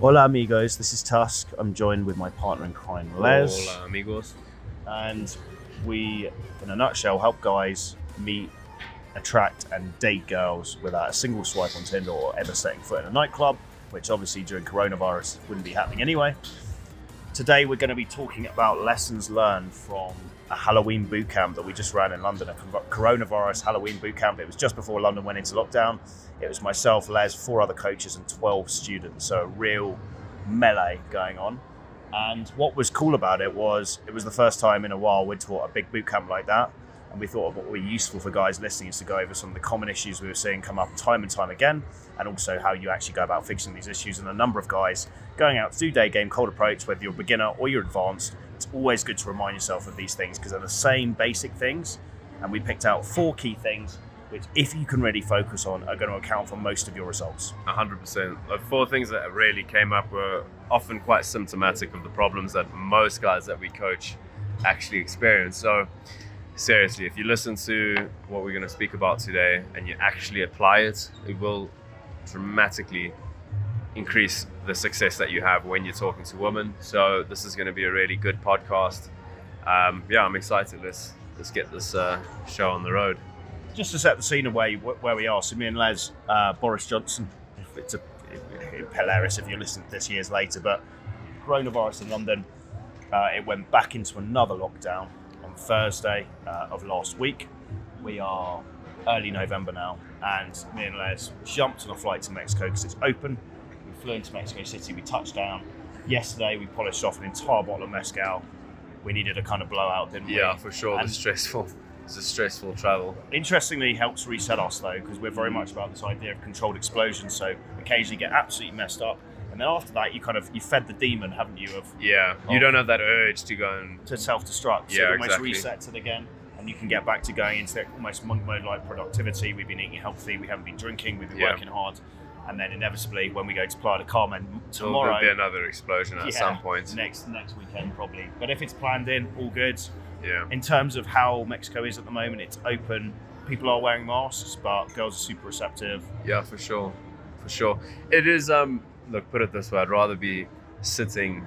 Hola, amigos. This is Tusk. I'm joined with my partner in crime, Les. Hola, amigos. And we, in a nutshell, help guys meet, attract, and date girls without a single swipe on Tinder or ever setting foot in a nightclub, which obviously during coronavirus wouldn't be happening anyway. Today, we're going to be talking about lessons learned from a Halloween boot camp that we just ran in London, a coronavirus Halloween boot camp. It was just before London went into lockdown. It was myself, Les, four other coaches, and 12 students. So a real melee going on. And what was cool about it was it was the first time in a while we'd taught a big boot camp like that. And we thought what would be useful for guys listening is to go over some of the common issues we were seeing come up time and time again, and also how you actually go about fixing these issues. And a number of guys going out to do day game cold approach, whether you're a beginner or you're advanced, it's always good to remind yourself of these things because they're the same basic things. And we picked out four key things which, if you can really focus on, are going to account for most of your results. 100%. The four things that really came up were often quite symptomatic of the problems that most guys that we coach actually experience. So, seriously, if you listen to what we're going to speak about today and you actually apply it, it will dramatically increase the success that you have when you're talking to women. So this is going to be a really good podcast. Um, yeah, I'm excited. Let's let's get this uh, show on the road. Just to set the scene away where we are, so me and Les, uh, Boris Johnson. It's a hilarious if you listen to this years later, but coronavirus in London, uh, it went back into another lockdown Thursday uh, of last week. We are early November now, and me and Les jumped on a flight to Mexico because it's open We flew into Mexico City. We touched down yesterday. We polished off an entire bottle of mezcal. We needed a kind of blowout, didn't we? Yeah, for sure. And it's stressful. It's a stressful travel. Interestingly, helps reset us though, because we're very much about this idea of controlled explosion. So occasionally get absolutely messed up, and then after that, you kind of you fed the demon, haven't you? Of yeah, you don't have that urge to go and to self-destruct. So yeah, it almost exactly. resets it again and you can get back to going into almost monk mode like productivity. We've been eating healthy, we haven't been drinking, we've been Yeah. working hard, and then inevitably when we go to Playa del Carmen tomorrow, There'll be another explosion at yeah, some point. next next weekend probably. But if it's planned in, all good. Yeah. In terms of how Mexico is at the moment, it's open. People are wearing masks, but girls are super receptive. Yeah, for sure, for sure. It is. Um, look, put it this way: I'd rather be sitting.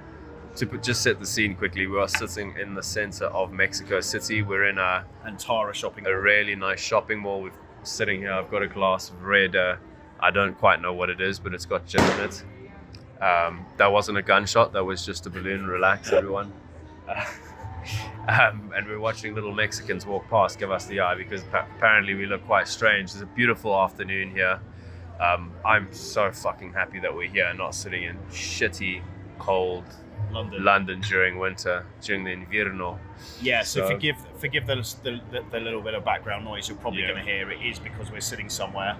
To put, just set the scene quickly, we are sitting in the center of Mexico City. We're in a, And Tara shopping. a really nice shopping mall. We're sitting here. I've got a glass of red. Uh, I don't quite know what it is, but it's got gin in it. Um, that wasn't a gunshot. That was just a balloon. Relax, everyone. Uh, um, and we're watching little Mexicans walk past, give us the eye because pa- apparently we look quite strange. It's a beautiful afternoon here. Um, I'm so fucking happy that we're here, and not sitting in shitty, cold London. London during winter, during the invierno. Yeah, so, So- forgive forgive the, the, the, the little bit of background noise you're probably Yeah. going to hear. It is because we're sitting somewhere,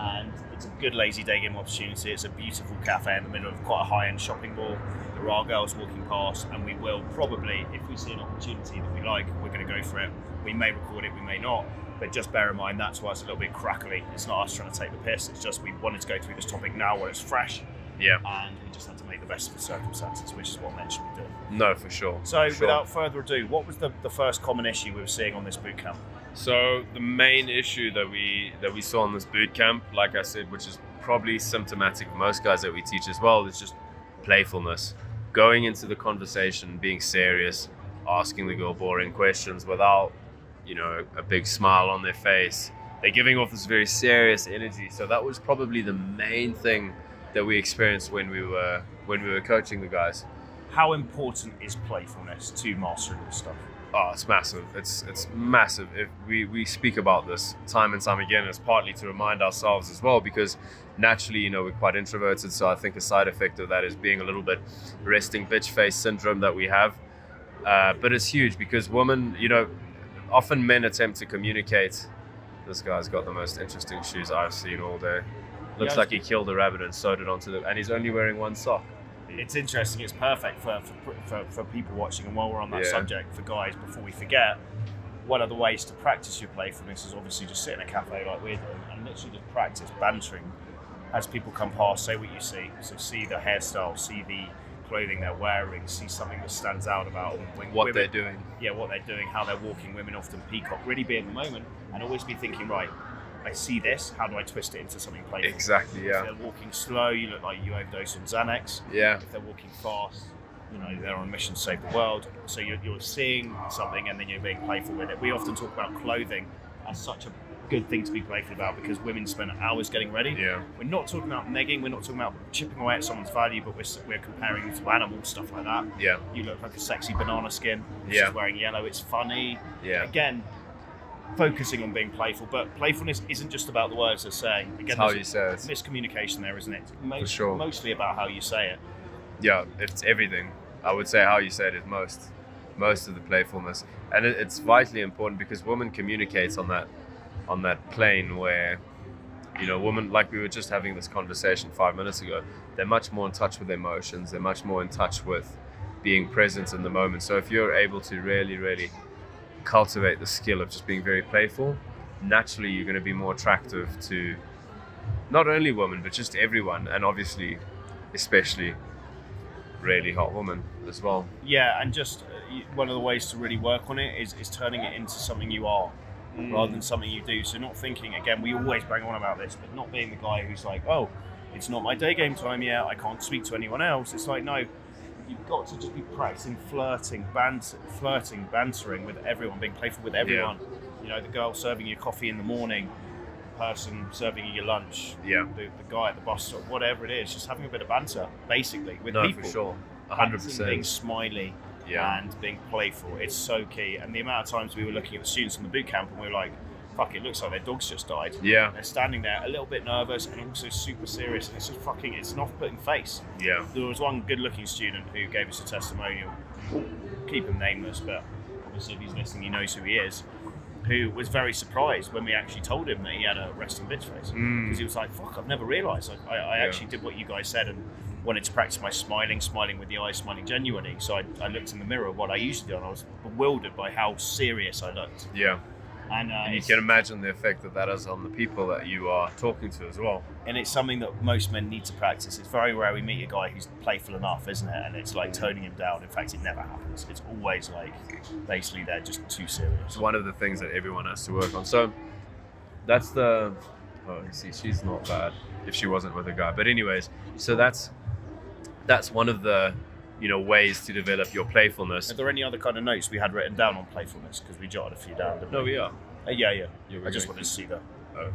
and it's a good lazy day game opportunity. It's a beautiful cafe in the middle of quite a high end shopping mall. There are girls walking past, and we will probably, if we see an opportunity that we like, we're going to go for it. We may record it, we may not. But just bear in mind that's why it's a little bit crackly. It's not us trying to take the piss. It's just we wanted to go through this topic now where it's fresh, Yeah, and we just had to make the best of the circumstances, which is what men should be doing. no, for sure. So, for sure. without further ado, what was the, the first common issue we were seeing on this boot camp? So the main issue that we that we saw in this boot camp, like I said, which is probably symptomatic of most guys that we teach as well, is just playfulness. Going into the conversation, being serious, asking the girl boring questions without, you know, a big smile on their face. They're giving off this very serious energy. So that was probably the main thing that we experienced when we were when we were coaching the guys. How important is playfulness to mastering this stuff? Oh, it's massive. It's it's massive. If we, we speak about this time and time again, it's partly to remind ourselves as well because naturally, you know, we're quite introverted. So I think a side effect of that is being a little bit resting bitch face syndrome that we have. Uh, but it's huge because women, you know, often men attempt to communicate. This guy's got the most interesting shoes I've seen all day. Looks Yeah. like he killed a rabbit and sewed it onto the, and he's only wearing one sock. It's interesting. It's perfect for, for, for, for people watching. And while we're on that Yeah. subject, for guys, before we forget, one of the ways to practice your playfulness is obviously just sit in a cafe like we're doing and literally just practice bantering as people come past. Say what you see. So see the hairstyle, see the clothing they're wearing, see something that stands out about them. What women- they're doing. yeah, what they're doing, how they're walking. Women often peacock. Really be in the moment and always be thinking, right, I see this. How do I twist it into something playful? Exactly. If Yeah. they're walking slow, you look like you overdose on Xanax. Yeah. If they're walking fast, you know they're on a mission to save the world. So you're, you're seeing something and then you're being playful with it. We often talk about clothing as such a good thing to be playful about because women spend hours getting ready. Yeah. We're not talking about negging. We're not talking about chipping away at someone's value, but we're, we're comparing you to animals, stuff like that. Yeah. You look like a sexy banana skin. She's Yeah. wearing yellow. It's funny. Yeah. Again, focusing on being playful, but playfulness isn't just about the words they're saying. Again, It's how you say it. miscommunication there, isn't it? Mo- For sure. Mostly about how you say it. yeah, it's everything. I would say how you say it is most, most of the playfulness, and it, it's vitally important because women communicates on that, on that plane where, you know, women like we were just having this conversation five minutes ago. They're much more in touch with emotions. They're much more in touch with being present in the moment. So if you're able to really, really cultivate the skill of just being very playful, naturally you're going to be more attractive to not only women but just everyone, and obviously, especially really hot women as well. Yeah, and just uh, one of the ways to really work on it is, is turning it into something you are rather than something you do. So not thinking again. We always bang on about this, but not being the guy who's like, oh, it's not my day game time yet. I can't speak to anyone else. It's like no, you've got to just be practicing flirting, banter, flirting, bantering with everyone, being playful with everyone. You know, the girl serving you coffee in the morning, the person serving you your lunch, Yeah, the, the guy at the bus stop, whatever it is, just having a bit of banter, basically, with no, people. for sure, a hundred Practicing Being smiley Yeah, and being playful. It's so key. And the amount of times we were looking at the students in the boot camp and we were like, fuck, it looks like their dog's just died. yeah, They're standing there a little bit nervous and also super serious. And it's just fucking, it's an off putting face. yeah, There was one good looking student who gave us a testimonial, keep him nameless, but obviously if he's listening, he knows who he is, who was very surprised when we actually told him that he had a resting bitch face. Because Mm. he was like, fuck, I've never realised. I, I, I Yeah. actually did what you guys said and wanted to practice my smiling, smiling with the eyes, smiling genuinely. So I, I looked in the mirror, what I usually do, and I was bewildered by how serious I looked. yeah. And, uh, And you can imagine the effect that that has on the people that you are talking to as well. and it's something that most men need to practice. It's very rare we meet a guy who's playful enough, isn't it? And it's like toning him down. In fact, it never happens. It's always like basically they're just too serious. It's one of the things that everyone has to work on. So that's the. Oh, you see, she's not bad if she wasn't with a guy. But anyways, so that's that's one of the you know ways to develop your playfulness. Are there any other kind of notes we had written down on playfulness? Because we jotted a few down. Didn't No, we? we are. Uh, yeah, yeah. Yeah, I just wanted to see that. Oh.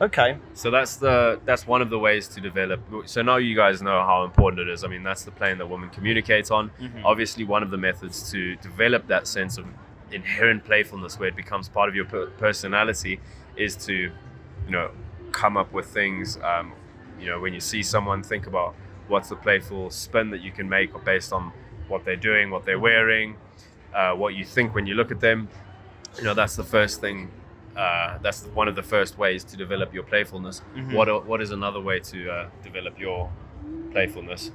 Okay. So that's the that's one of the ways to develop. So now you guys know how important it is. I mean, that's the plane that women communicate on. Mhm. Obviously, one of the methods to develop that sense of inherent playfulness, where it becomes part of your per- personality, is to, you know, come up with things. Um, you know, when you see someone, think about what's the playful spin that you can make based on what they're doing, what they're wearing, uh, what you think when you look at them. You know, that's the first thing. Uh, that's one of the first ways to develop your playfulness. Mhm. What what is another way to uh, develop your playfulness?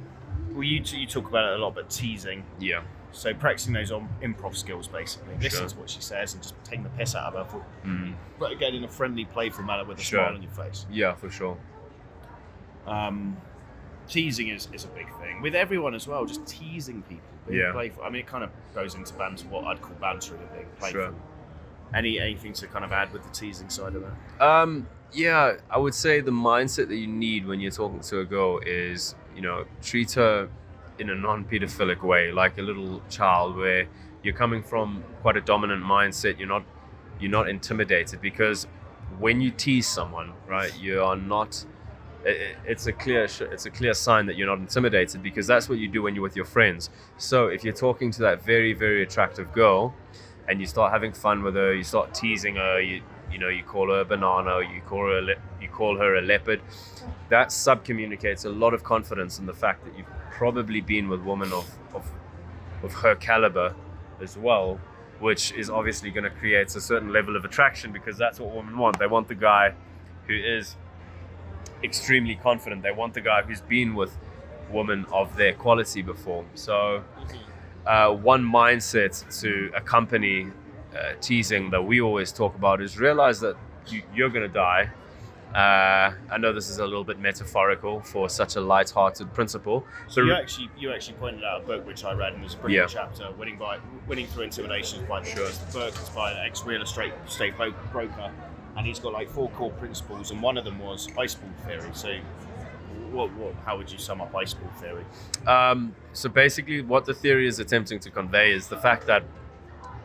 Well, you, you talk about it a lot, but teasing. Yeah, So practicing those on improv skills, basically. Listen Sure. to what she says and just taking the piss out of her. mm. But again, in a friendly, playful manner with a Sure. smile on your face. yeah, for sure. Um, teasing is, is a big thing with everyone as well. Just teasing people, being Yeah. playful. I mean, it kind of goes into banter, what I'd call bantering and being playful. Sure. Any anything to kind of add with the teasing side of that? Um, yeah, I would say the mindset that you need when you're talking to a girl is, you know, treat her in a non-pedophilic way, like a little child, where you're coming from quite a dominant mindset. You're not, you're not intimidated because when you tease someone, right, you are not. I- i- It's a clear, it's a clear sign that you're not intimidated because that's what you do when you're with your friends. So if you're talking to that very, very attractive girl, and you start having fun with her, you start teasing her, you you know, you call her a banana, you call her a le- you call her a leopard. That sub communicates a lot of confidence in the fact that you've probably been with women of of, of her caliber as well, which is obviously going to create a certain level of attraction because that's what women want. They want the guy who is extremely confident. They want the guy who's been with women of their quality before. So uh, one mindset to accompany uh, teasing that we always talk about is realize that you, you're going to die Uh, I know this is a little bit metaphorical for such a light-hearted principle. So you actually you actually pointed out a book which I read and there's a brilliant Yeah. chapter, winning by winning through intimidation by the Sure. the book is by an ex real estate bro- broker, and he's got like four core principles, and one of them was ice ball theory. So, what, what how would you sum up ice ball theory? Um, so basically, what the theory is attempting to convey is the fact that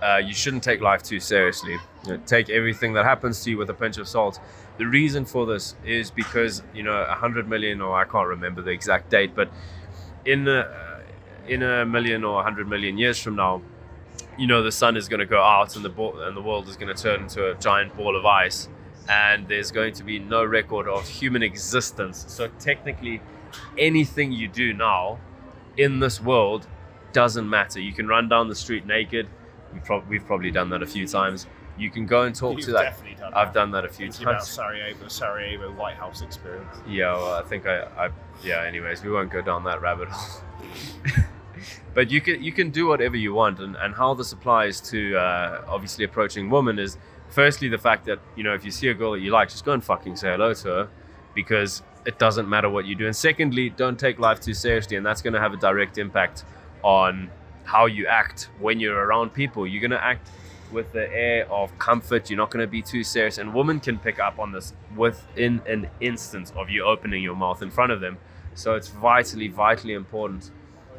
uh, you shouldn't take life too seriously. You know, take everything that happens to you with a pinch of salt. The reason for this is because you know a hundred million, or I can't remember the exact date, but in in a million or a hundred million years from now, you know the sun is going to go out and the ball, and the world is going to turn into a giant ball of ice, and there's going to be no record of human existence. So technically, anything you do now in this world doesn't matter. You can run down the street naked. We've, prob- we've probably done that a few times. You can go and talk You've to that. done I've that. done that a few Thinking about times. Sarajevo, Sarajevo White House experience. Yeah, well, I think I, I, yeah. Anyways, we won't go down that rabbit hole. but you can you can do whatever you want, and, and how this applies to uh, obviously approaching women is firstly the fact that you know if you see a girl that you like, just go and fucking say hello to her, because it doesn't matter what you do. And secondly, don't take life too seriously, and that's going to have a direct impact on how you act when you're around people. You're going to act with the air of comfort. You're not going to be too serious. And women can pick up on this within an instant of you opening your mouth in front of them. So it's vitally, vitally important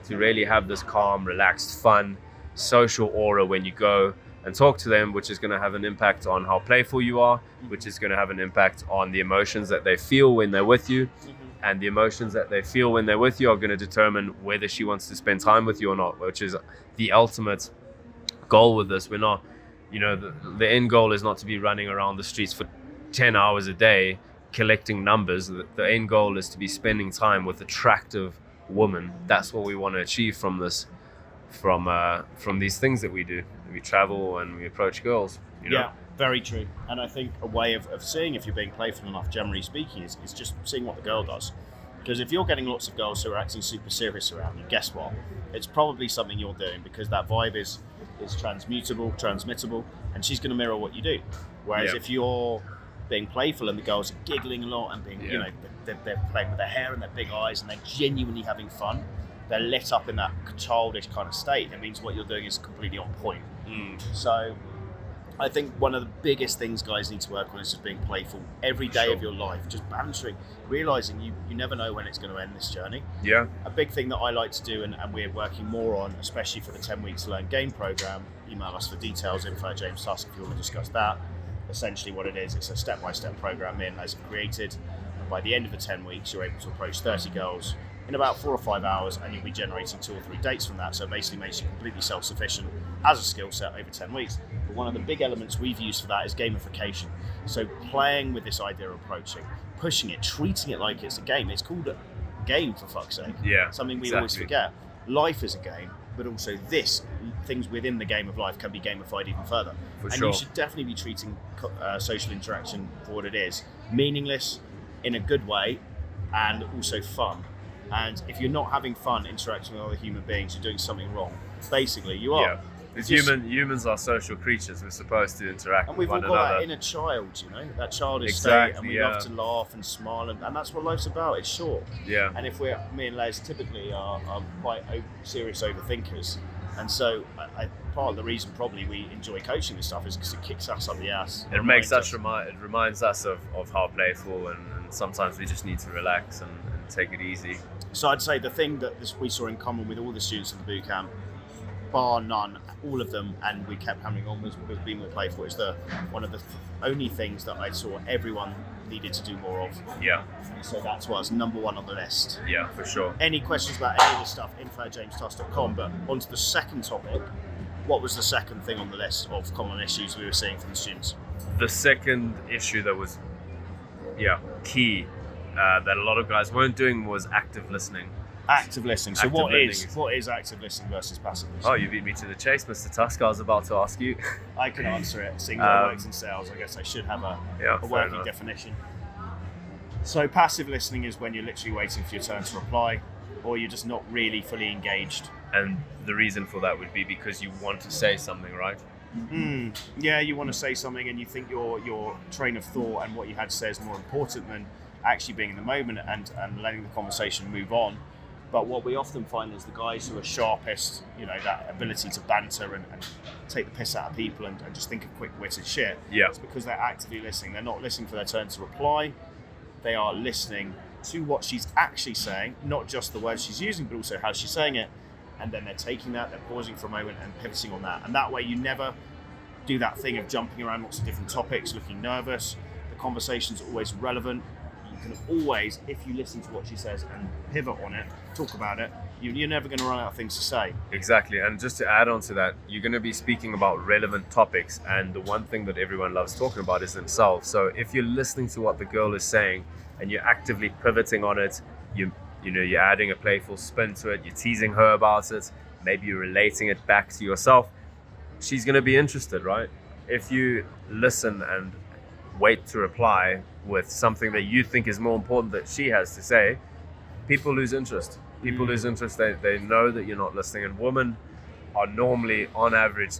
to really have this calm, relaxed, fun, social aura when you go and talk to them, which is going to have an impact on how playful you are, mm-hmm. which is going to have an impact on the emotions that they feel when they're with you. Mm-hmm. And the emotions that they feel when they're with you are going to determine whether she wants to spend time with you or not, which is the ultimate goal with this. We're not, you know, the, the end goal is not to be running around the streets for 10 hours a day collecting numbers. The, the end goal is to be spending time with attractive women. That's what we want to achieve from this, from uh, from these things that we do. We travel and we approach girls. You know? Yeah, very true. And I think a way of, of seeing if you're being playful enough, generally speaking, is, is just seeing what the girl does. Because if you're getting lots of girls who are acting super serious around you, guess what? It's probably something you're doing because that vibe is is transmutable, transmittable, and she's going to mirror what you do. Whereas Yeah. if you're being playful and the girls are giggling a lot and being, you know, they're, they're playing with their hair and their big eyes and they're genuinely having fun, they're lit up in that childish kind of state. It means what you're doing is completely on point. Mm, So I think one of the biggest things guys need to work on is just being playful every day Sure. of your life, just bantering, realizing you, you never know when it's going to end this journey. yeah. A big thing that I like to do, and, and we're working more on, especially for the 10 weeks to learn game program, email us for details, info at James Tusk if you want to discuss that. Essentially, what it is, it's a step by step program in has created. By the end of the 10 weeks, you're able to approach 30 girls in about four or five hours, and you'll be generating two or three dates from that. So it basically makes you completely self sufficient as a skill set over 10 weeks. But one of the big elements we've used for that is gamification. So playing with this idea of approaching, pushing it, treating it like it's a game. It's called a game, for fuck's sake Yeah. something we always forget. Life is a game, but also this things within the game of life can be gamified even further. For and sure. you should definitely be treating uh, social interaction for what it is, meaningless in a good way, and also fun. And if you're not having fun interacting with other human beings, you're doing something wrong. Basically, you are. Yeah. Because human humans are social creatures. We're supposed to interact And we've all got another. that inner child, you know, that childish state, and we yeah. love to laugh and smile, and, and that's what life's about. It's short. yeah. And if we're me and Les typically are, are quite o- serious overthinkers, and so I, I, part of the reason probably we enjoy coaching this stuff is because it kicks us up the ass. It makes reminds us remind. It reminds us of, of how playful and, and sometimes we just need to relax and, and take it easy. So I'd say the thing that this, we saw in common with all the students of the boot camp, bar none, all of them, and we kept hammering on was, was being more playful. It's the one of the only things that I saw everyone needed to do more of. Yeah. So that's what's number one on the list. Yeah, for sure. Any questions about any of this stuff, info at jamestusk.com. But on to the second topic. What was the second thing on the list of common issues we were seeing from the students? The second issue that was, yeah, key uh, that a lot of guys weren't doing was active listening. Active listening. So Active what is is- what is active listening versus passive Oh, listening? you beat me to the chase, Mr. Tusk. I was about to ask you. I can answer it. Seeing I Um, worked in sales, I guess I should have a, Yeah, a working definition. So passive listening is when you're literally waiting for your turn to reply, or you're just not really fully engaged. And the reason for that would be because you want to say something, right? Mm, yeah, you want to say something and you think your your train of thought and what you had to say is more important than actually being in the moment and, and letting the conversation move on. But what we often find is the guys who are sharpest, you know, that ability to banter and, and take the piss out of people and, and just think of quick witted shit. Yeah. It's because they're actively listening. They're not listening for their turn to reply. They are listening to what she's actually saying, not just the words she's using, but also how she's saying it. And then they're taking that, they're pausing for a moment and pivoting on that. And that way you never do that thing of jumping around lots of different topics, looking nervous. The conversation's always relevant You can always, if you listen to what she says and pivot on it, talk about it, you, are never going to run out of things to say. Exactly. And just to add on to that, you're going to be speaking about relevant topics. And the one thing that everyone loves talking about is themselves. So if you're listening to what the girl is saying and you're actively pivoting on it, you you know, you're adding a playful spin to it, you're teasing her about it, maybe you're relating it back to yourself, she's going to be interested, right? If you listen and wait to reply with something that you think is more important that she has to say, people lose interest. People mm. lose interest. They, they know that you're not listening. And women are normally, on average,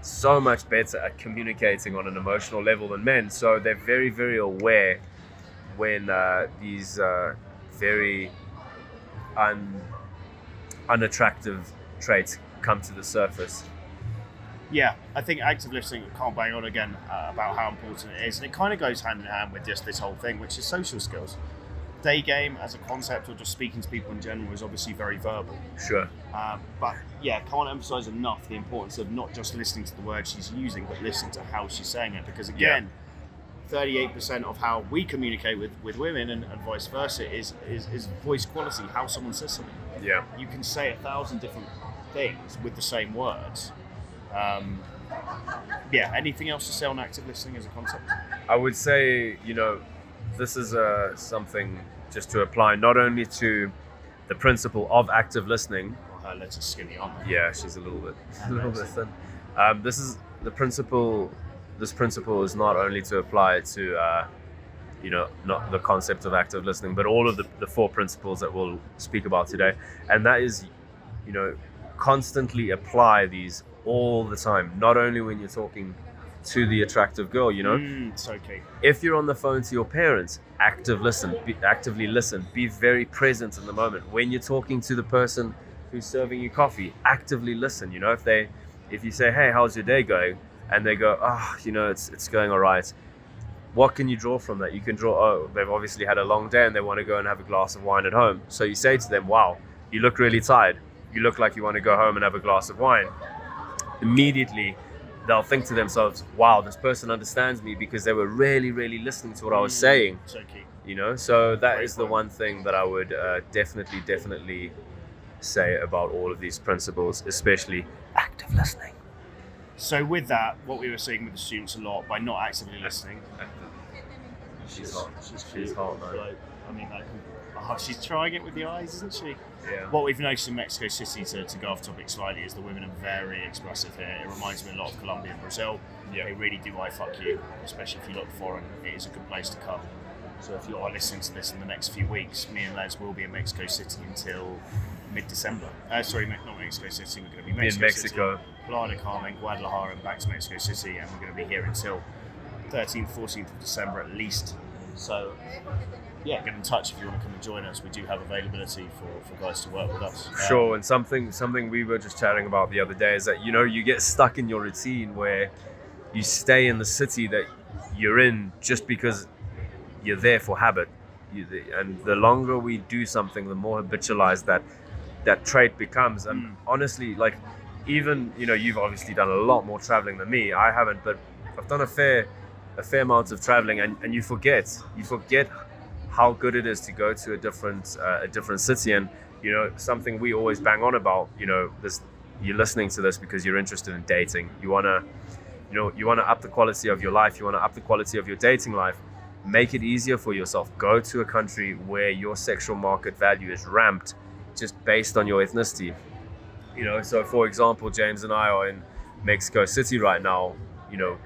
so much better at communicating on an emotional level than men. So they're very, very aware when uh, these uh, very un, unattractive traits come to the surface. Yeah, I think active listening can't bang on again uh, about how important it is, and it kind of goes hand in hand with just this whole thing, which is social skills. Day game as a concept, or just speaking to people in general, is obviously very verbal. Sure. Uh, but yeah, can't emphasize enough the importance of not just listening to the words she's using, but listening to how she's saying it, because again. Yeah 38% of how we communicate with, with women and, and vice versa is, is, is, voice quality, how someone says something. Yeah. You can say a thousand different things with the same words. Um, yeah, anything else to say on active listening as a concept? I would say, you know, this is uh, something just to apply not only to the principle of active listening. Well, her legs are skinny. Yeah, she's a little bit, a little bit thin. Um, this is the principle this principle is not only to apply to, uh, you know, not the concept of active listening, but all of the, the four principles that we'll speak about today, and that is, you know, constantly apply these all the time. Not only when you're talking to the attractive girl, you know. Mm, it's okay. If you're on the phone to your parents, active listen, be, actively listen, be very present in the moment. When you're talking to the person who's serving you coffee, actively listen. You know, if they, if you say, "Hey, how's your day going?" And they go, "Ah, oh, you know, it's it's going all right." What can you draw from that? You can draw, oh, they've obviously had a long day and they want to go and have a glass of wine at home. So you say to them, "Wow, you look really tired. You look like you want to go home and have a glass of wine." immediately they'll think to themselves, wow, this person understands me because they were really, really listening to what I was mm, saying. So key. You know, so that Great is the one thing that I would uh, definitely, definitely say about all of these principles, especially active listening. So, with that, what we were seeing with the students a lot by not actively listening. She's hot. She's, she's hot, man. I mean, like, oh, she's trying it with the eyes, isn't she? Yeah. What we've noticed in Mexico City, to, to go off topic slightly, is the women are very expressive here. It reminds me a lot of Colombia and Brazil. Yeah. They really do I fuck you, especially if you look foreign. It is a good place to come. So if you are listening to this in the next few weeks, me and Les will be in Mexico City until mid-December. Uh, sorry, not Mexico City. We're going to be Mexico in Mexico. City, Playa del Carmen, Guadalajara, and back to Mexico City, and we're going to be here until 13th, 14th of December at least. So yeah, get in touch if you want to come and join us. We do have availability for, for guys to work with us. Sure, um, and something something we were just chatting about the other day is that you know you get stuck in your routine where you stay in the city that you're in just because you're there for habit. You, and the longer we do something, the more habitualized that that trait becomes. And mm. honestly, like even you know you've obviously done a lot more traveling than me. I haven't, but I've done a fair a fair amount of traveling, and, and you forget you forget how good it is to go to a different uh, a different city and you know something we always bang on about you know this you're listening to this because you're interested in dating you want to you know you want to up the quality of your life you want to up the quality of your dating life make it easier for yourself go to a country where your sexual market value is ramped just based on your ethnicity. You know so for example james and i are in mexico city right now. You know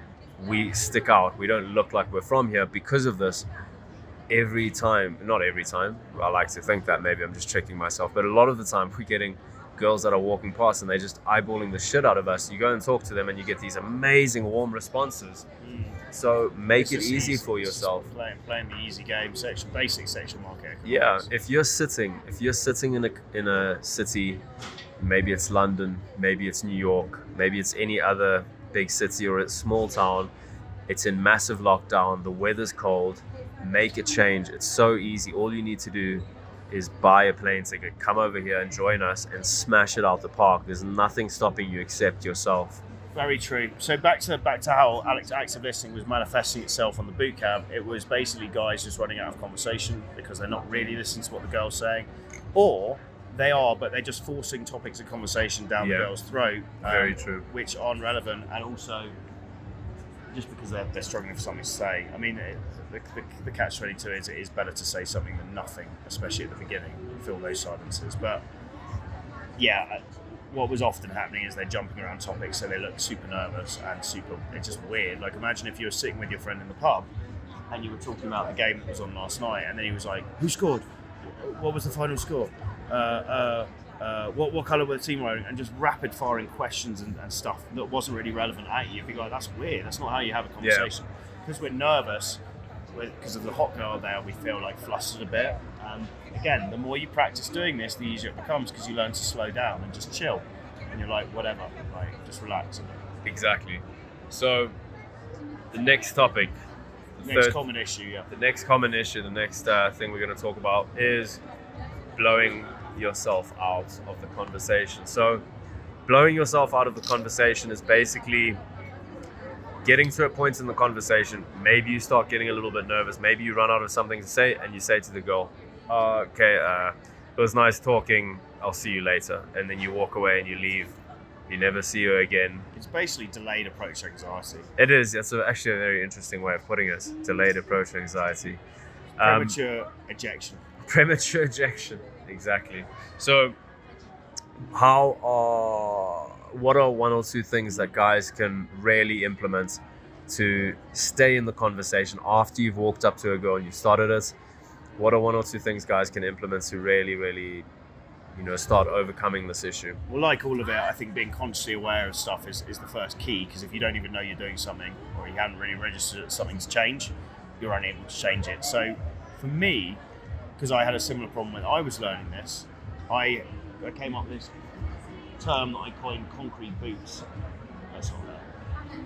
we stick out. We don't look like we're from here because of this. Every time, not every time, I like to think that maybe I'm just tricking myself, but a lot of the time we're getting girls that are walking past and they're just eyeballing the shit out of us. You go and talk to them and you get these amazing warm responses. Hmm. So make it easy easy- for yourself. Playing, playing the easy game, section, basic sexual market. Yeah, if you're sitting, if you're sitting in a in a city, maybe it's London, maybe it's New York, maybe it's any other big city or a small town, it's in massive lockdown, the weather's cold, make a change. It's so easy. All you need to do is buy a plane ticket, come over here and join us and smash it out the park. There's nothing stopping you except yourself. Very true. So back to back to how Alex active listening was manifesting itself on the boot camp. It was basically guys just running out of conversation because they're not really listening to what the girl's saying, or they are, but they're just forcing topics of conversation down Yeah. the girl's throat. um, Very true. Which aren't relevant, and also just because they're, they're struggling for something to say. I mean, it, the, the, the catch twenty two is it is better to say something than nothing, especially at the beginning. Fill those silences, but yeah, what was often happening is they're jumping around topics, so they look super nervous and super. It's just weird. Like imagine if you were sitting with your friend in the pub, and you were talking about the game that was on last night, and then he was like, "Who scored? What was the final score? Uh, uh, uh, what what colour were the team wearing?" And just rapid firing questions and, and stuff that wasn't really relevant at you. You'd be like, "That's weird. That's not how you have a conversation." Because we're nervous, because of the hot girl there, we feel like flustered a bit. And again, the more you practice doing this, the easier it becomes because you learn to slow down and just chill. And you're like, whatever, like just relax. a bit. Exactly. So the next topic, the Next third- common issue, yeah. the next common issue, the next uh, thing we're going to talk about is blowing yourself out of the conversation. So, blowing yourself out of the conversation is basically getting to a point in the conversation. Maybe you start getting a little bit nervous. Maybe you run out of something to say, and you say to the girl, "Uh, "Okay, uh, it was nice talking. I'll see you later." And then you walk away and you leave. You never see her again. It's basically delayed approach anxiety. It is. That's actually a very interesting way of putting it. Delayed approach anxiety. Um, Premature ejection. premature ejection. Exactly. So, how are what are one or two things that guys can really implement to stay in the conversation after you've walked up to a girl and you've started it? What are one or two things guys can implement to really, really, you know, start overcoming this issue? Well, like all of it, I think being consciously aware of stuff is, is the first key because if you don't even know you're doing something or you haven't really registered something to change, you're unable to change it. So for me, because I had a similar problem when I was learning this, I, I came up with this term that I coined concrete boots. That's not there.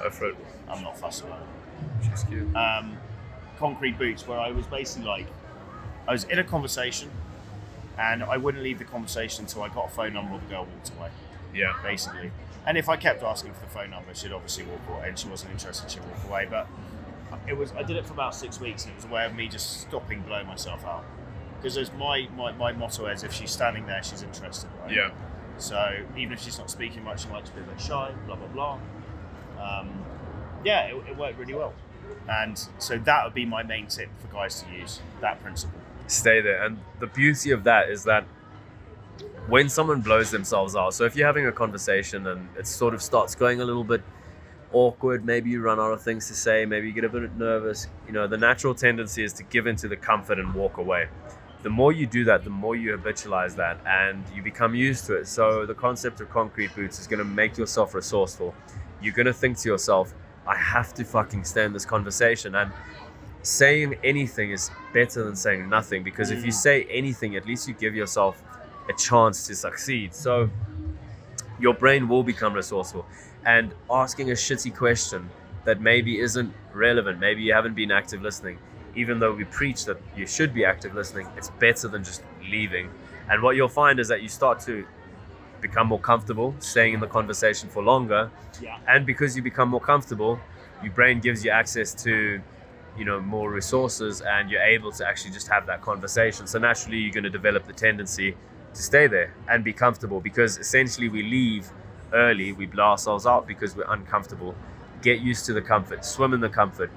Go for it. I'm not fussed about it. She's cute. um, concrete boots where I was basically like, I was in a conversation and I wouldn't leave the conversation until I got a phone number or the girl walked away, Yeah. basically. And if I kept asking for the phone number, she'd obviously walk away and she wasn't interested, she'd walk away. But it was, I did it for about six weeks and it was a way of me just stopping blowing myself out. Because as my, my, my motto is if she's standing there, she's interested, right? Yeah. So even if she's not speaking much, she might just be a bit shy, blah blah blah. Um, yeah, it, it worked really well, and so that would be my main tip for guys to use that principle. stay there. And the beauty of that is that when someone blows themselves out, so if you're having a conversation and it sort of starts going a little bit awkward, maybe you run out of things to say, maybe you get a bit nervous, you know, the natural tendency is to give into the comfort and walk away. The more you do that, the more you habitualize that and you become used to it. So the concept of concrete boots is going to make yourself resourceful. You're going to think to yourself, I have to fucking stay in this conversation. And saying anything is better than saying nothing because if you Mm. say anything, at least you give yourself a chance to succeed. So your brain will become resourceful. And asking a shitty question that maybe isn't relevant, maybe you haven't been active listening, even though we preach that you should be active listening, it's better than just leaving. And what you'll find is that you start to become more comfortable staying in the conversation for longer. Yeah, and because you become more comfortable your brain gives you access to you know more resources and you're able to actually just have that conversation. So naturally you're going to develop the tendency to stay there and be comfortable because essentially we leave early we blow ourselves out because we're uncomfortable get used to the comfort swim in the comfort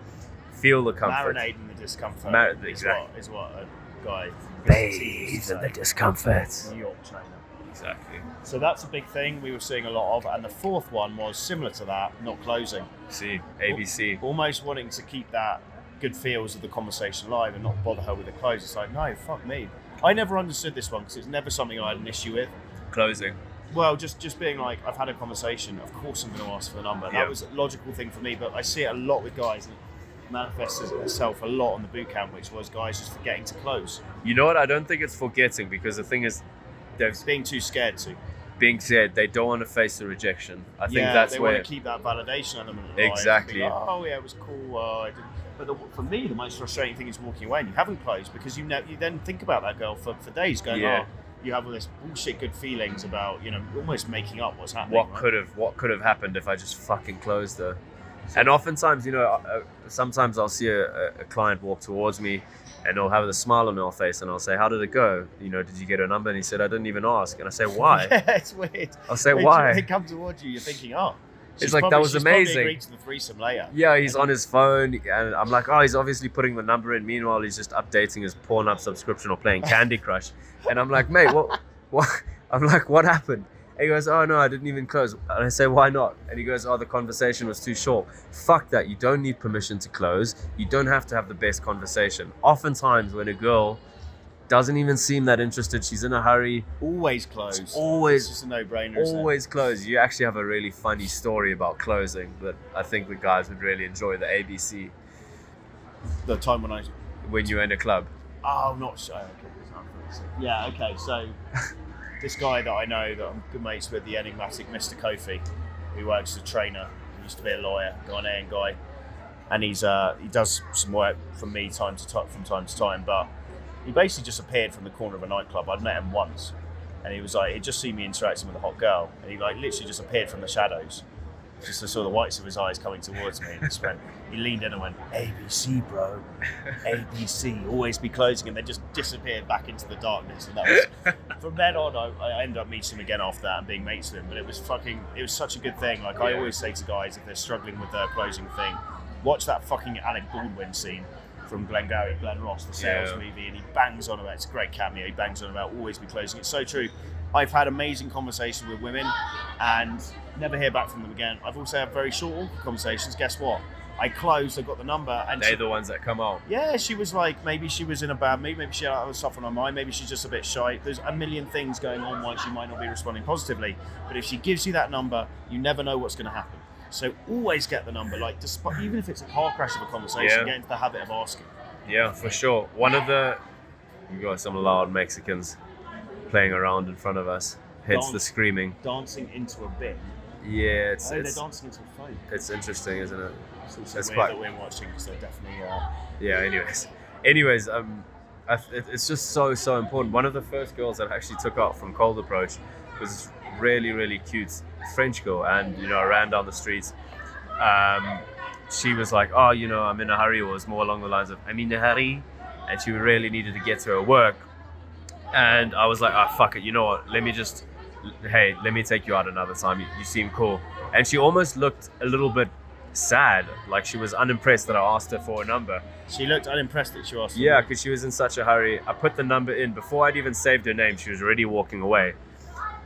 feel the comfort marinate in the discomfort Mar- is, exactly. what, is what a guy bathe in the discomfort New York trainer. exactly So that's a big thing we were seeing a lot of, and the fourth one was similar to that, not closing. see abc almost wanting to keep that good feels of the conversation live and not bother her with the close. It's like, no, fuck me. I never understood this one because it's never something I had an issue with. closing. Well, just just being like, I've had a conversation. Of course, I'm going to ask for the number. That Yeah. was a logical thing for me, but I see it a lot with guys. And it manifests itself a lot on the boot camp, which was guys just forgetting to close, You know what? I don't think it's forgetting because the thing is, they've being too scared to. being said they don't want to face the rejection. I think yeah, that's they where want to keep that validation element alive. Exactly. like, oh yeah, it was cool. Uh, I didn't. But the, for me, the most frustrating thing is walking away and you haven't closed because you know you then think about that girl for, for days, going, Yeah. oh, you have all this bullshit good feelings about you know almost making up what's happening. what right? could have what could have happened if I just fucking closed her. And oftentimes, you know, uh, sometimes I'll see a, a client walk towards me, and they'll have a smile on their face, and I'll say, "How did it go? You know, did you get her number?" And he said, "I didn't even ask." And I say, "Why?" yeah, it's weird. I'll say, When "Why?" They come towards you, you're thinking, oh. It's she's like, that was amazing. to the threesome later. Yeah, he's on his phone, and I'm like, oh, he's obviously putting the number in. Meanwhile, he's just updating his porn Pornhub subscription or playing Candy Crush. And I'm like, mate, what? What? I'm like, what happened? And he goes, oh no, I didn't even close. And I say, why not? And he goes, oh, the conversation was too short. Fuck that. You don't need permission to close. You don't have to have the best conversation. Oftentimes, when a girl doesn't even seem that interested, she's in a hurry, Always close. It's always- It's just a no-brainer. always close. You actually have a really funny story about closing that I think the guys would really enjoy. The ABC The time when I when you're in a club. Oh, not so. Okay, it's not sick. yeah, okay. So this guy that I know that I'm good mates with, the enigmatic Mr. Kofi, who works as a trainer, he used to be a lawyer, Ghanaian guy, and he's uh, he does some work for me time to time from time to time. But he basically just appeared from the corner of a nightclub. I'd met him once, and he was like he'd just seen me interacting with a hot girl, and he like literally just appeared from the shadows. Just I saw the whites of his eyes coming towards me, and just went. He leaned in and went, "ABC, bro." ABC, always be closing, and then just disappeared back into the darkness. And that was from then on. I, I ended up meeting him again after that and being mates with him. But it was fucking, it was such a good thing. Like I always say to guys, if they're struggling with their closing thing, watch that fucking Alec Baldwin scene from Glengarry Glen Ross, the sales Yeah. movie, and he bangs on about. It's a great cameo. He bangs on about always be closing. It's so true. I've had amazing conversations with women, and never hear back from them again. I've also had very short conversations. Guess what? I closed. I got the number, and They're she- the ones that come out. yeah, she was like, maybe she was in a bad mood, maybe she had other stuff on her mind, maybe she's just a bit shy. There's a million things going on why she might not be responding positively. But if she gives you that number, you never know what's going to happen. So always get the number, like, despite, even if it's a car crash of a conversation, Yeah. get into the habit of asking. Yeah, for sure. One of the we got some loud Mexicans playing around in front of us. Hence the screaming. Dancing into a bin. Yeah, it's oh, it's they're dancing into a phone. it's interesting, isn't it? It's also weird quite- that we're watching because they're definitely. Uh, Yeah. Anyways, anyways, um, I, it, it's just so so important. One of the first girls that I actually took out from Cold Approach was really really cute French girl, and you know I ran down the streets. Um, she was like, "Oh, you know, I'm in a hurry," or it was more along the lines of, "I'm in a hurry," and she really needed to get to her work. And I was like, "Ah, fuck it. You know what? Let me just, hey, let me take you out another time. You, you seem cool." And she almost looked a little bit sad, like she was unimpressed that I asked her for a number. she looked unimpressed that she asked. Yeah, because she was in such a hurry. I put the number in before I'd even saved her name. She was already walking away,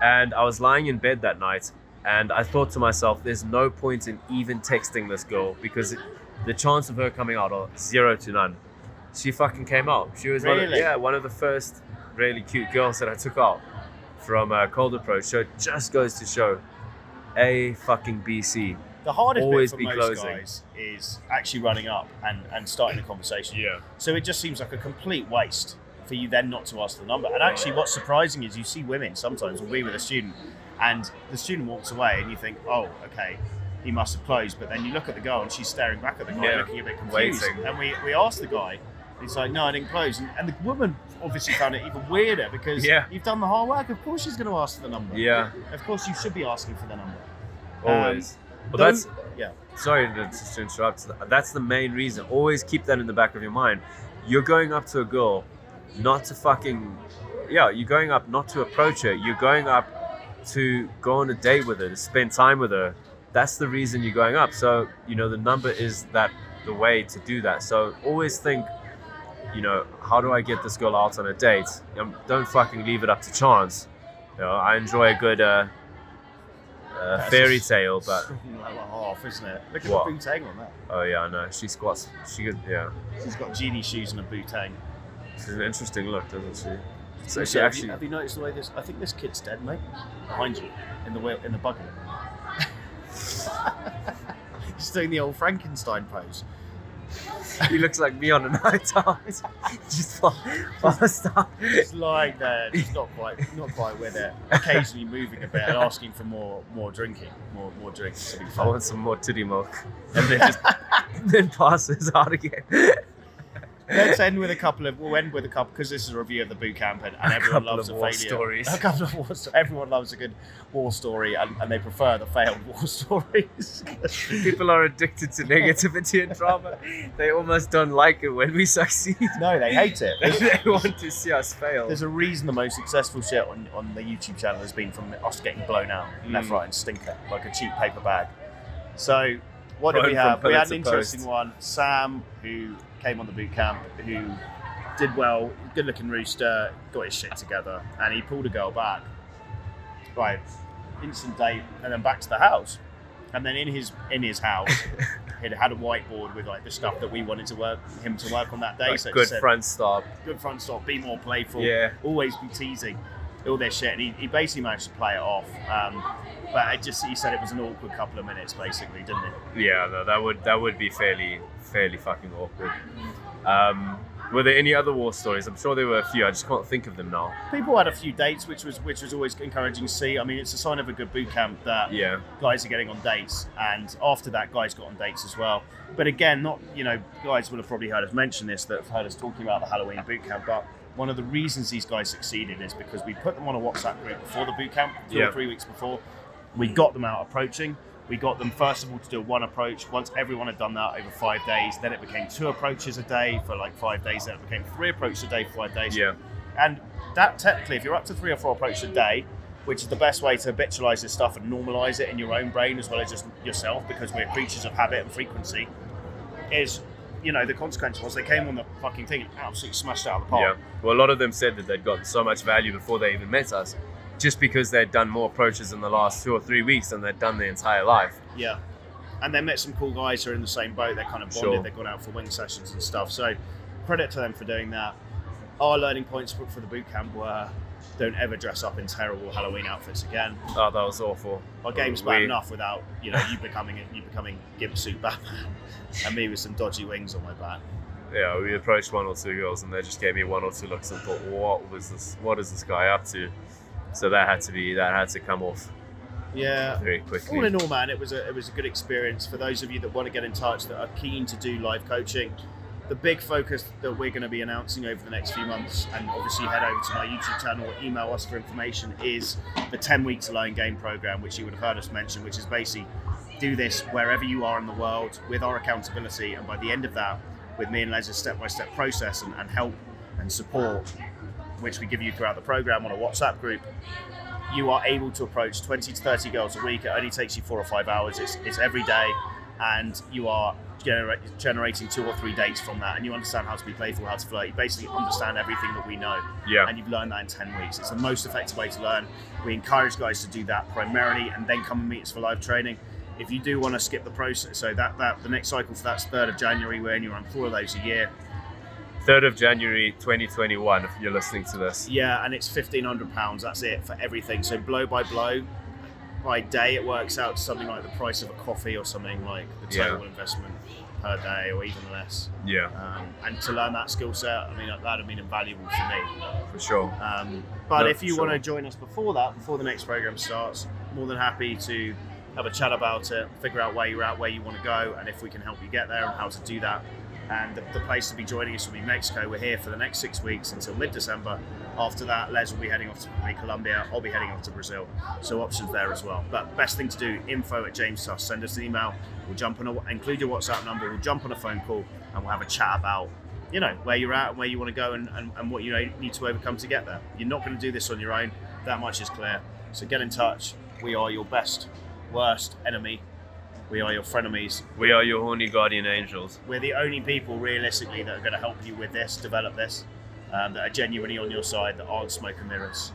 and I was lying in bed that night, and I thought to myself, "There's no point in even texting this girl because it, the chance of her coming out are zero to none." She fucking came out. She was one of, yeah one of the first really cute girls that I took out from uh, Cold Approach. So it just goes to show, a fucking BC. The hardest Always bit be for most closing. guys is actually running up and, and starting a conversation. Yeah. So it just seems like a complete waste for you then not to ask the number. And actually, what's surprising is you see women sometimes will be with a student, and the student walks away, and you think, oh, okay, he must have closed. But then you look at the girl, and she's staring back at the guy, Yeah. looking a bit confused. Waiting. And we, we asked the guy, he's like, no, I didn't close. And, and the woman obviously found it even weirder because Yeah. you've done the hard work. Of course, she's going to ask for the number. Yeah, Of course, you should be asking for the number. always. Um, well, that's yeah. sorry to, to interrupt. That's the main reason. Always keep that in the back of your mind. You're going up to a girl, not to fucking, yeah. You're going up not to approach her. You're going up to go on a date with her, to spend time with her. That's the reason you're going up. So you know the number is that the way to do that. So always think, you know, how do I get this girl out on a date? Um, don't fucking leave it up to chance. You know, I enjoy a good uh, uh, fairy tale, but like half, isn't it? Look at What? the bootang on that. Oh yeah, I know. She squats. She could. Yeah, She's got genie shoes and a bootang. She's an interesting look, doesn't she? So she have, actually you, have you noticed the way this? I think this kid's dead, mate. Behind you, in the wheel, in the buggy. He's doing the old Frankenstein pose. he looks like me on a night out. Just fast up. Just lying there, just not quite, not quite with it. Occasionally moving a bit and asking for more, more drinking, more, more drinks I want some more titty milk. And then just then passes out again. Let's end with a couple of. We'll end with a couple because this is a review of the boot camp, and, and everyone loves a war failure. stories. A couple of war. sto- Everyone loves a good war story, and, and they prefer the failed war stories. People are addicted to negativity and drama. They almost don't like it when we succeed. no, they hate it. they want to see us fail. There's a reason the most successful shit on, on the YouTube channel has been from us getting blown out left, Mm. right, and stinker like a cheap paper bag. So, what did we have? We had an interesting post. one. Sam, who came on the boot camp, who did well, good looking rooster, got his shit together, and he pulled a girl back. Right, instant date, and then back to the house. And then in his in his house, he had a whiteboard with like the stuff that we wanted to work him to work on that day. Like so good said, front stop. good front stop, be more playful, Yeah. always be teasing, all this shit. And he, he basically managed to play it off. Um, but it just he said it was an awkward couple of minutes, basically, didn't he? Yeah, no, that would that would be fairly fairly fucking awkward. Um, were there any other war stories? I'm sure there were a few. I just can't think of them now. People had a few dates, which was which was always encouraging to see. I mean, it's a sign of a good boot camp that Yeah, guys are getting on dates, and after that, guys got on dates as well. But again, not you know, guys will have probably heard us mention this, that have heard us talking about the Halloween boot camp. But one of the reasons these guys succeeded is because we put them on a WhatsApp group before the boot camp, two Yeah. or three weeks before. We got them out approaching. We got them first of all to do one approach. Once everyone had done that over five days, then it became two approaches a day for like five days. Then it became three approaches a day for five days. yeah, And that technically, if you're up to three or four approaches a day, which is the best way to habitualize this stuff and normalize it in your own brain as well as just yourself, because we're creatures of habit and frequency, is you know the consequence was they came on the fucking thing and absolutely smashed it out of the yeah. park. Well, a lot of them said that they'd gotten so much value before they even met us, just because they'd done more approaches in the last two or three weeks than they'd done their entire life. Yeah. And they met some cool guys who are in the same boat. They're kind of bonded. Sure. They've gone out for wing sessions and stuff. So credit to them for doing that. Our learning points for, the boot camp were don't ever dress up in terrible Halloween outfits again. Oh, that was awful. Our game's We- bad enough without you know you becoming you becoming gimp suit Batman and me with some dodgy wings on my back. Yeah, we approached one or two girls, and they just gave me one or two looks and thought, "What was this? What is this guy up to?" So that had to be that had to come off Yeah. very quickly. All in all, man, it was a it was a good experience for those of you that want to get in touch that are keen to do live coaching. The big focus that we're going to be announcing over the next few months, and obviously head over to my YouTube channel or email us for information, is the 10 weeks alone game program, which you would have heard us mention, which is basically do this wherever you are in the world with our accountability. And by the end of that, with me and Les's step by step process and, and help and support, which we give you throughout the program on a WhatsApp group, you are able to approach 20 to 30 girls a week. It only takes you four or five hours. It's, it's every day, and you are generating two or three dates from that. And you understand how to be playful, how to flirt. You basically understand everything that we know, Yeah, and you've learned that in 10 weeks. It's the most effective way to learn. We encourage guys to do that primarily, and then come and meet us for live training. If you do want to skip the process, so that, that the next cycle for that's 3rd of January, when you're on four of those a year. Third of January, 2021. If you're listening to this, Yeah, and it's fifteen hundred pounds. That's it for everything. So blow by blow, by day it works out to something like the price of a coffee or something like the Yeah. total investment per day or even less. yeah, Um, and to learn that skill set, I mean, that'd have been invaluable for me. for sure. Um, but No, if you sure. want to join us before that, before the next program starts, more than happy to have a chat about it, figure out where you're at, where you want to go, and if we can help you get there and how to do that. And the, the place to be joining us will be Mexico. We're here for the next six weeks until mid-December. After that, Les will be heading off to Colombia. I'll be heading off to Brazil. So options there as well. But best thing to do, info at James Tusk. Send us an email. We'll jump on a, include your WhatsApp number. We'll jump on a phone call and we'll have a chat about you know where you're at and where you want to go and, and, and what you need to overcome to get there. You're not going to do this on your own. That much is clear. So get in touch. We are your best, worst enemy. We are your frenemies. We are your horny guardian angels. We're the only people realistically that are going to help you with this, develop this, um, that are genuinely on your side, that aren't smoke and mirrors.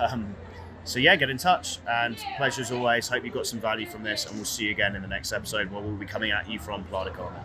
Um, so yeah, get in touch. And pleasure as always. Hope you got some value from this, and we'll see you again in the next episode where we'll be coming at you from Plata Corner.